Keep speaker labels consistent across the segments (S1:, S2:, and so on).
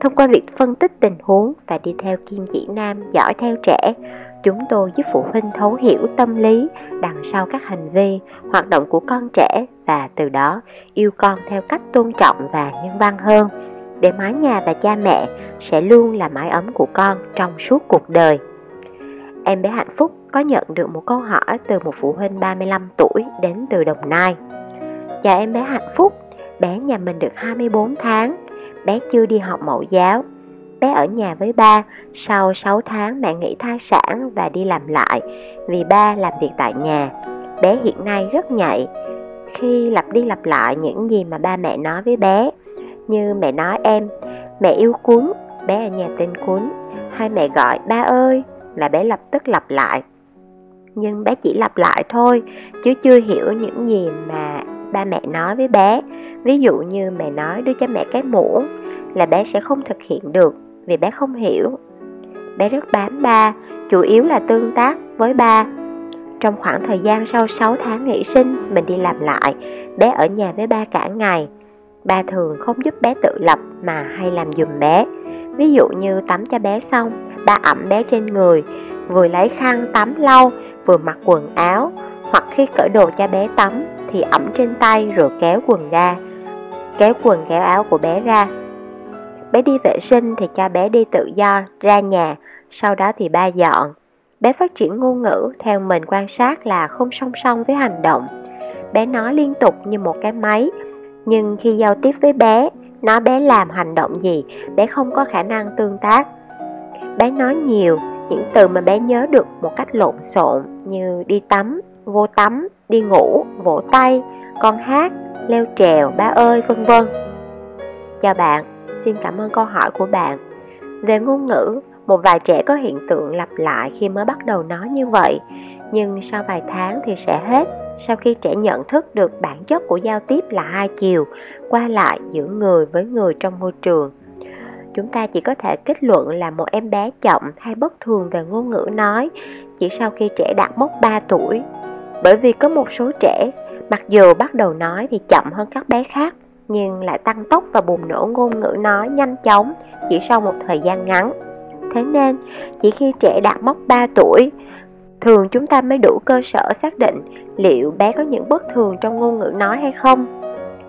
S1: thông qua việc phân tích tình huống và đi theo kim chỉ nam dõi theo trẻ chúng tôi giúp phụ huynh thấu hiểu tâm lý đằng sau các hành vi hoạt động của con trẻ và từ đó yêu con theo cách tôn trọng và nhân văn hơn để mái nhà và cha mẹ sẽ luôn là mái ấm của con trong suốt cuộc đời em bé hạnh phúc có nhận được một câu hỏi từ một phụ huynh 35 tuổi đến từ Đồng Nai. Chào em bé hạnh phúc, bé nhà mình được 24 tháng, bé chưa đi học mẫu giáo. Bé ở nhà với ba, sau 6 tháng mẹ nghỉ thai sản và đi làm lại vì ba làm việc tại nhà. Bé hiện nay rất nhạy khi lặp đi lặp lại những gì mà ba mẹ nói với bé. Như mẹ nói em, mẹ yêu cuốn, bé ở nhà tên cuốn. Hai mẹ gọi ba ơi, là bé lập tức lặp lại. Nhưng bé chỉ lặp lại thôi, chứ chưa hiểu những gì mà ba mẹ nói với bé. Ví dụ như mẹ nói đưa cho mẹ cái muỗng là bé sẽ không thực hiện được vì bé không hiểu. Bé rất bám ba, chủ yếu là tương tác với ba. Trong khoảng thời gian sau 6 tháng nghỉ sinh, mình đi làm lại, bé ở nhà với ba cả ngày. Ba thường không giúp bé tự lập mà hay làm giùm bé. Ví dụ như tắm cho bé xong, ba ẩm bé trên người, vừa lấy khăn tắm lau, vừa mặc quần áo, hoặc khi cởi đồ cho bé tắm thì ẩm trên tay rồi kéo quần ra, kéo quần kéo áo của bé ra. Bé đi vệ sinh thì cho bé đi tự do ra nhà, sau đó thì ba dọn. Bé phát triển ngôn ngữ theo mình quan sát là không song song với hành động. Bé nói liên tục như một cái máy, nhưng khi giao tiếp với bé, nói bé làm hành động gì, bé không có khả năng tương tác. Bé nói nhiều, những từ mà bé nhớ được một cách lộn xộn như đi tắm, vô tắm, đi ngủ, vỗ tay, con hát, leo trèo, ba ơi, vân vân. Chào bạn, xin cảm ơn câu hỏi của bạn. Về ngôn ngữ, một vài trẻ có hiện tượng lặp lại khi mới bắt đầu nói như vậy, nhưng sau vài tháng thì sẽ hết. Sau khi trẻ nhận thức được bản chất của giao tiếp là hai chiều, qua lại giữa người với người trong môi trường, chúng ta chỉ có thể kết luận là một em bé chậm hay bất thường về ngôn ngữ nói chỉ sau khi trẻ đạt mốc 3 tuổi. Bởi vì có một số trẻ, mặc dù bắt đầu nói thì chậm hơn các bé khác, nhưng lại tăng tốc và bùng nổ ngôn ngữ nói nhanh chóng chỉ sau một thời gian ngắn. Thế nên, chỉ khi trẻ đạt mốc 3 tuổi, thường chúng ta mới đủ cơ sở xác định liệu bé có những bất thường trong ngôn ngữ nói hay không.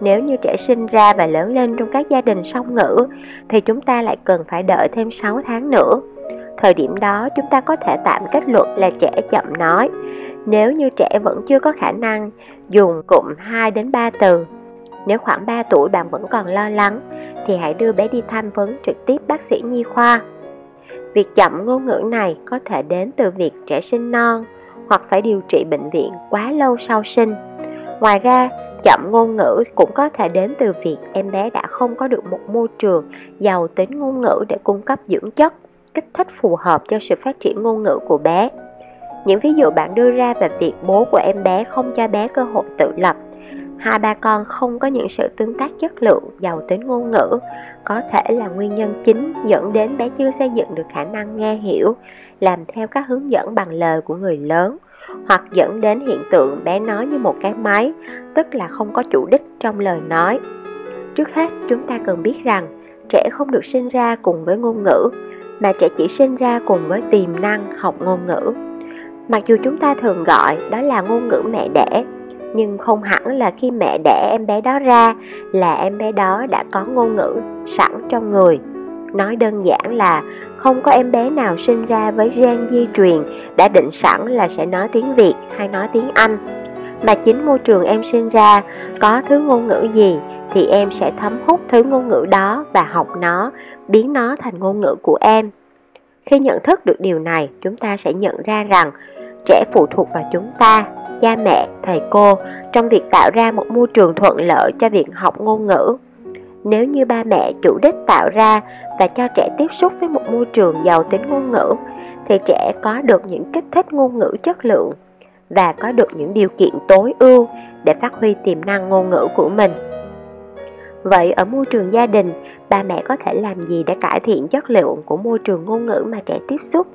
S1: Nếu như trẻ sinh ra và lớn lên trong các gia đình song ngữ thì chúng ta lại cần phải đợi thêm 6 tháng nữa. Thời điểm đó chúng ta có thể tạm kết luận là trẻ chậm nói. Nếu như trẻ vẫn chưa có khả năng dùng cụm 2 đến 3 từ. Nếu khoảng 3 tuổi bạn vẫn còn lo lắng thì hãy đưa bé đi tham vấn trực tiếp bác sĩ nhi khoa. Việc chậm ngôn ngữ này có thể đến từ việc trẻ sinh non hoặc phải điều trị bệnh viện quá lâu sau sinh. Ngoài ra, chậm ngôn ngữ cũng có thể đến từ việc em bé đã không có được một môi trường giàu tính ngôn ngữ để cung cấp dưỡng chất, kích thích phù hợp cho sự phát triển ngôn ngữ của bé. Những ví dụ bạn đưa ra về việc bố của em bé không cho bé cơ hội tự lập, hai ba con không có những sự tương tác chất lượng giàu tính ngôn ngữ có thể là nguyên nhân chính dẫn đến bé chưa xây dựng được khả năng nghe hiểu, làm theo các hướng dẫn bằng lời của người lớn hoặc dẫn đến hiện tượng bé nói như một cái máy, tức là không có chủ đích trong lời nói. Trước hết, chúng ta cần biết rằng trẻ không được sinh ra cùng với ngôn ngữ, mà trẻ chỉ sinh ra cùng với tiềm năng học ngôn ngữ. Mặc dù chúng ta thường gọi đó là ngôn ngữ mẹ đẻ, nhưng không hẳn là khi mẹ đẻ em bé đó ra là em bé đó đã có ngôn ngữ sẵn trong người Nói đơn giản là không có em bé nào sinh ra với gen di truyền đã định sẵn là sẽ nói tiếng Việt hay nói tiếng Anh. Mà chính môi trường em sinh ra có thứ ngôn ngữ gì thì em sẽ thấm hút thứ ngôn ngữ đó và học nó, biến nó thành ngôn ngữ của em. Khi nhận thức được điều này, chúng ta sẽ nhận ra rằng trẻ phụ thuộc vào chúng ta, cha mẹ, thầy cô trong việc tạo ra một môi trường thuận lợi cho việc học ngôn ngữ. Nếu như ba mẹ chủ đích tạo ra và cho trẻ tiếp xúc với một môi trường giàu tính ngôn ngữ, thì trẻ có được những kích thích ngôn ngữ chất lượng và có được những điều kiện tối ưu để phát huy tiềm năng ngôn ngữ của mình. Vậy ở môi trường gia đình, ba mẹ có thể làm gì để cải thiện chất lượng của môi trường ngôn ngữ mà trẻ tiếp xúc?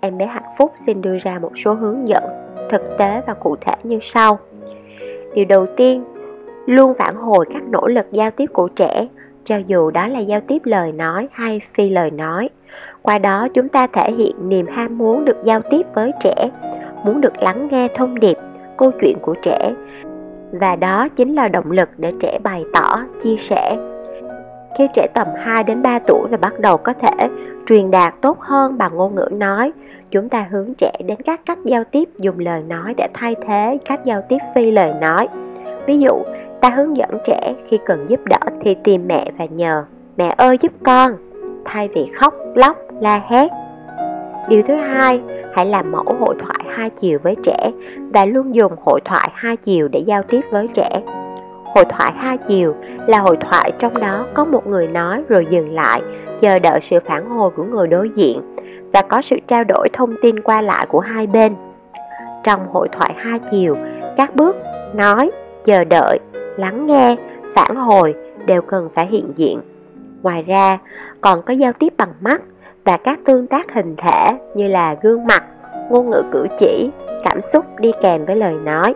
S1: Em bé hạnh phúc xin đưa ra một số hướng dẫn thực tế và cụ thể như sau. Điều đầu tiên, luôn phản hồi các nỗ lực giao tiếp của trẻ, cho dù đó là giao tiếp lời nói hay phi lời nói. Qua đó chúng ta thể hiện niềm ham muốn được giao tiếp với trẻ, muốn được lắng nghe thông điệp, câu chuyện của trẻ. Và đó chính là động lực để trẻ bày tỏ, chia sẻ. Khi trẻ tầm 2 đến 3 tuổi và bắt đầu có thể truyền đạt tốt hơn bằng ngôn ngữ nói, chúng ta hướng trẻ đến các cách giao tiếp dùng lời nói để thay thế cách giao tiếp phi lời nói. Ví dụ, ta hướng dẫn trẻ khi cần giúp đỡ thì tìm mẹ và nhờ, mẹ ơi giúp con, thay vì khóc, lóc, la hét. Điều thứ hai, hãy làm mẫu hội thoại hai chiều với trẻ và luôn dùng hội thoại hai chiều để giao tiếp với trẻ. Hội thoại hai chiều là hội thoại trong đó có một người nói rồi dừng lại, chờ đợi sự phản hồi của người đối diện và có sự trao đổi thông tin qua lại của hai bên. Trong hội thoại hai chiều, các bước nói, chờ đợi, lắng nghe, phản hồi đều cần phải hiện diện. Ngoài ra, còn có giao tiếp bằng mắt và các tương tác hình thể như là gương mặt, ngôn ngữ cử chỉ, cảm xúc đi kèm với lời nói.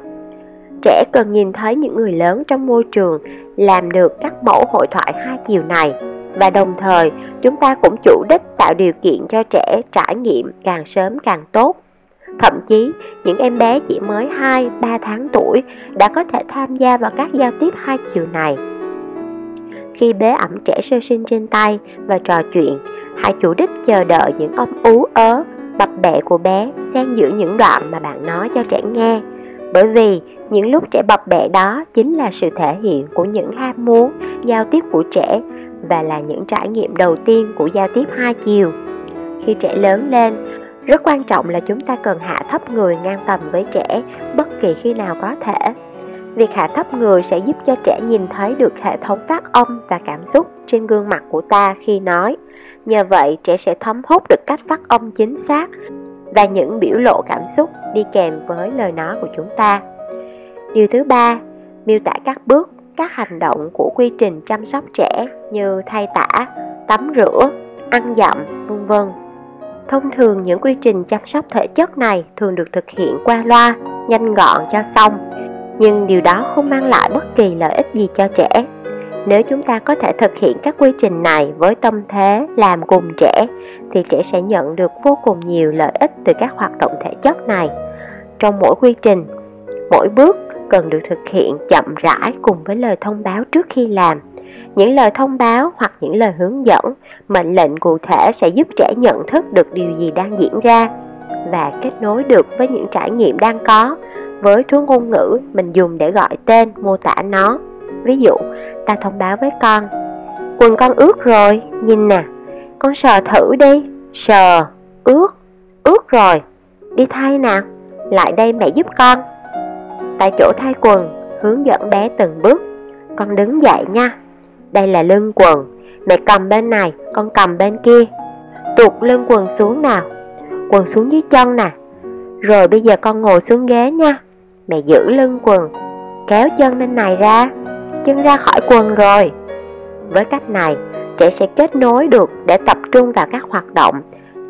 S1: Trẻ cần nhìn thấy những người lớn trong môi trường làm được các mẫu hội thoại hai chiều này và đồng thời chúng ta cũng chủ đích tạo điều kiện cho trẻ trải nghiệm càng sớm càng tốt. Thậm chí, những em bé chỉ mới 2-3 tháng tuổi đã có thể tham gia vào các giao tiếp hai chiều này. Khi bế ẩm trẻ sơ sinh trên tay và trò chuyện, hãy chủ đích chờ đợi những âm ú ớ, bập bẹ của bé xen giữa những đoạn mà bạn nói cho trẻ nghe. Bởi vì những lúc trẻ bập bẹ đó chính là sự thể hiện của những ham muốn giao tiếp của trẻ và là những trải nghiệm đầu tiên của giao tiếp hai chiều. Khi trẻ lớn lên, rất quan trọng là chúng ta cần hạ thấp người ngang tầm với trẻ bất kỳ khi nào có thể. Việc hạ thấp người sẽ giúp cho trẻ nhìn thấy được hệ thống phát âm và cảm xúc trên gương mặt của ta khi nói. Nhờ vậy, trẻ sẽ thấm hút được cách phát âm chính xác và những biểu lộ cảm xúc đi kèm với lời nói của chúng ta. Điều thứ ba, miêu tả các bước các hành động của quy trình chăm sóc trẻ như thay tả, tắm rửa, ăn dặm, vân vân. Thông thường những quy trình chăm sóc thể chất này thường được thực hiện qua loa, nhanh gọn cho xong, nhưng điều đó không mang lại bất kỳ lợi ích gì cho trẻ. Nếu chúng ta có thể thực hiện các quy trình này với tâm thế làm cùng trẻ thì trẻ sẽ nhận được vô cùng nhiều lợi ích từ các hoạt động thể chất này. Trong mỗi quy trình, mỗi bước cần được thực hiện chậm rãi cùng với lời thông báo trước khi làm. Những lời thông báo hoặc những lời hướng dẫn, mệnh lệnh cụ thể sẽ giúp trẻ nhận thức được điều gì đang diễn ra và kết nối được với những trải nghiệm đang có với thứ ngôn ngữ mình dùng để gọi tên, mô tả nó. Ví dụ, ta thông báo với con Quần con ướt rồi, nhìn nè con sờ thử đi Sờ, ướt, ướt rồi Đi thay nào Lại đây mẹ giúp con tại chỗ thay quần, hướng dẫn bé từng bước. Con đứng dậy nha. Đây là lưng quần, mẹ cầm bên này, con cầm bên kia. Tuột lưng quần xuống nào. Quần xuống dưới chân nè. Rồi bây giờ con ngồi xuống ghế nha. Mẹ giữ lưng quần, kéo chân bên này ra. Chân ra khỏi quần rồi. Với cách này, trẻ sẽ kết nối được để tập trung vào các hoạt động.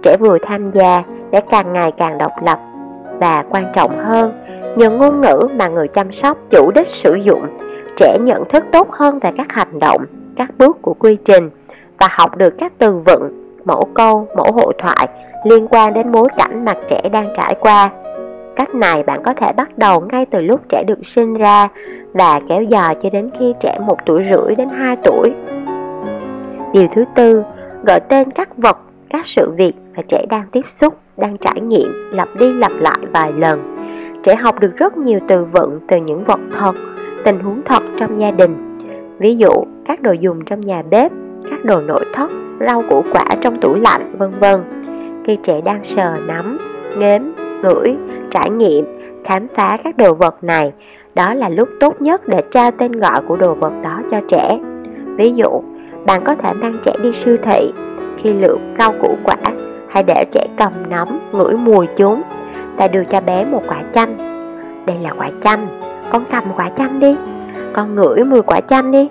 S1: Trẻ vừa tham gia để càng ngày càng độc lập và quan trọng hơn Nhờ ngôn ngữ mà người chăm sóc chủ đích sử dụng, trẻ nhận thức tốt hơn về các hành động, các bước của quy trình và học được các từ vựng, mẫu câu, mẫu hội thoại liên quan đến bối cảnh mà trẻ đang trải qua. Cách này bạn có thể bắt đầu ngay từ lúc trẻ được sinh ra và kéo dài cho đến khi trẻ một tuổi rưỡi đến 2 tuổi. Điều thứ tư, gọi tên các vật, các sự việc mà trẻ đang tiếp xúc, đang trải nghiệm, lặp đi lặp lại vài lần trẻ học được rất nhiều từ vựng từ những vật thật, tình huống thật trong gia đình. Ví dụ, các đồ dùng trong nhà bếp, các đồ nội thất, rau củ quả trong tủ lạnh, vân vân. Khi trẻ đang sờ nắm, nếm, ngửi, trải nghiệm, khám phá các đồ vật này, đó là lúc tốt nhất để trao tên gọi của đồ vật đó cho trẻ. Ví dụ, bạn có thể mang trẻ đi siêu thị, khi lựa rau củ quả, hãy để trẻ cầm nắm, ngửi mùi chúng. Ta đưa cho bé một quả chanh. Đây là quả chanh, con cầm quả chanh đi. Con ngửi mùi quả chanh đi.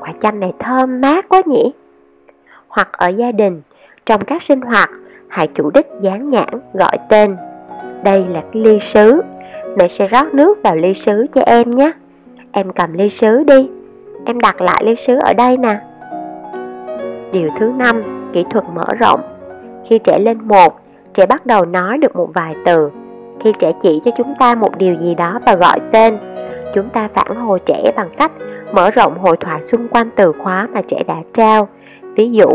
S1: Quả chanh này thơm mát quá nhỉ? Hoặc ở gia đình, trong các sinh hoạt, hãy chủ đích dán nhãn gọi tên. Đây là cái ly sứ. Mẹ sẽ rót nước vào ly sứ cho em nhé. Em cầm ly sứ đi. Em đặt lại ly sứ ở đây nè. Điều thứ năm, kỹ thuật mở rộng. Khi trẻ lên một, trẻ bắt đầu nói được một vài từ. Khi trẻ chỉ cho chúng ta một điều gì đó và gọi tên, chúng ta phản hồi trẻ bằng cách mở rộng hội thoại xung quanh từ khóa mà trẻ đã trao. Ví dụ,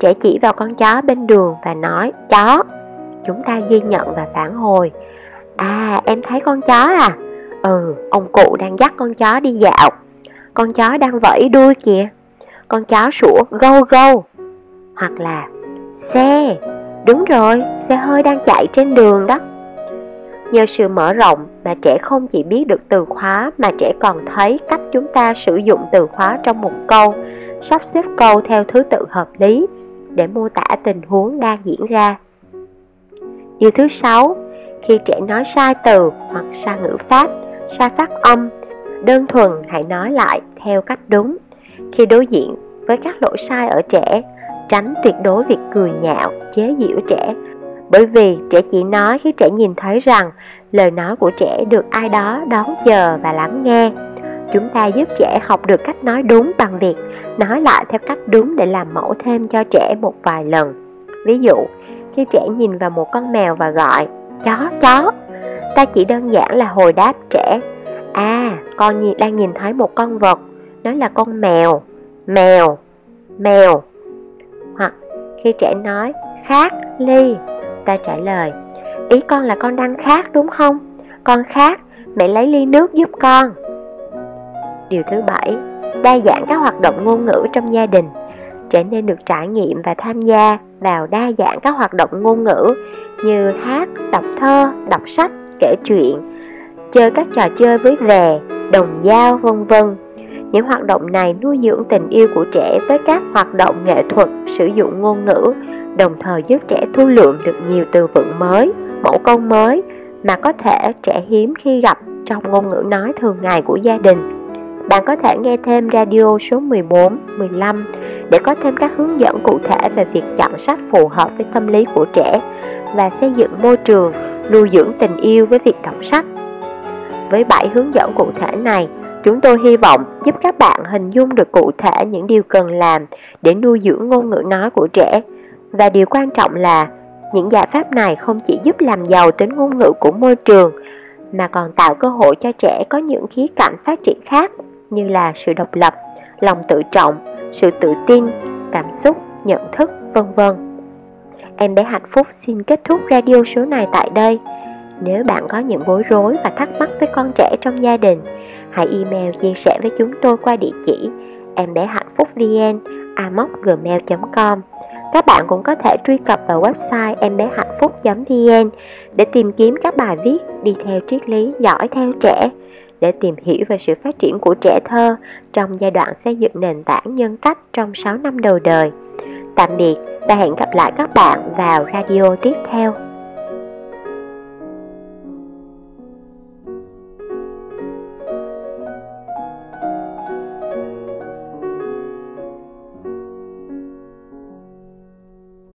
S1: trẻ chỉ vào con chó bên đường và nói chó. Chúng ta ghi nhận và phản hồi. À, em thấy con chó à? Ừ, ông cụ đang dắt con chó đi dạo. Con chó đang vẫy đuôi kìa. Con chó sủa gâu gâu. Hoặc là xe. Đúng rồi, xe hơi đang chạy trên đường đó. Nhờ sự mở rộng mà trẻ không chỉ biết được từ khóa mà trẻ còn thấy cách chúng ta sử dụng từ khóa trong một câu, sắp xếp câu theo thứ tự hợp lý để mô tả tình huống đang diễn ra. Điều thứ sáu, khi trẻ nói sai từ hoặc sai ngữ pháp, sai phát âm, đơn thuần hãy nói lại theo cách đúng. Khi đối diện với các lỗi sai ở trẻ, tránh tuyệt đối việc cười nhạo, chế giễu trẻ. Bởi vì trẻ chỉ nói khi trẻ nhìn thấy rằng lời nói của trẻ được ai đó đón chờ và lắng nghe. Chúng ta giúp trẻ học được cách nói đúng bằng việc nói lại theo cách đúng để làm mẫu thêm cho trẻ một vài lần. Ví dụ, khi trẻ nhìn vào một con mèo và gọi chó chó, ta chỉ đơn giản là hồi đáp trẻ À, con đang nhìn thấy một con vật, nó là con mèo, mèo, mèo. Hoặc khi trẻ nói khát ly, ta trả lời Ý con là con đang khát đúng không? Con khát, mẹ lấy ly nước giúp con. Điều thứ bảy, đa dạng các hoạt động ngôn ngữ trong gia đình. Trẻ nên được trải nghiệm và tham gia vào đa dạng các hoạt động ngôn ngữ như hát, đọc thơ, đọc sách, kể chuyện, chơi các trò chơi với về, đồng dao, vân vân. Những hoạt động này nuôi dưỡng tình yêu của trẻ với các hoạt động nghệ thuật, sử dụng ngôn ngữ, đồng thời giúp trẻ thu lượm được nhiều từ vựng mới, mẫu câu mới mà có thể trẻ hiếm khi gặp trong ngôn ngữ nói thường ngày của gia đình. Bạn có thể nghe thêm radio số 14, 15 để có thêm các hướng dẫn cụ thể về việc chọn sách phù hợp với tâm lý của trẻ và xây dựng môi trường nuôi dưỡng tình yêu với việc đọc sách. Với 7 hướng dẫn cụ thể này, chúng tôi hy vọng giúp các bạn hình dung được cụ thể những điều cần làm để nuôi dưỡng ngôn ngữ nói của trẻ. Và điều quan trọng là những giải pháp này không chỉ giúp làm giàu tính ngôn ngữ của môi trường mà còn tạo cơ hội cho trẻ có những khía cạnh phát triển khác như là sự độc lập, lòng tự trọng, sự tự tin, cảm xúc, nhận thức, vân vân. Em bé hạnh phúc xin kết thúc radio số này tại đây. Nếu bạn có những bối rối và thắc mắc với con trẻ trong gia đình, hãy email chia sẻ với chúng tôi qua địa chỉ em bé hạnh phúc vn gmail.com Các bạn cũng có thể truy cập vào website em bé hạnh phúc.vn để tìm kiếm các bài viết, đi theo triết lý, giỏi theo trẻ, để tìm hiểu về sự phát triển của trẻ thơ trong giai đoạn xây dựng nền tảng nhân cách trong 6 năm đầu đời. Tạm biệt và hẹn gặp lại các bạn vào radio tiếp theo.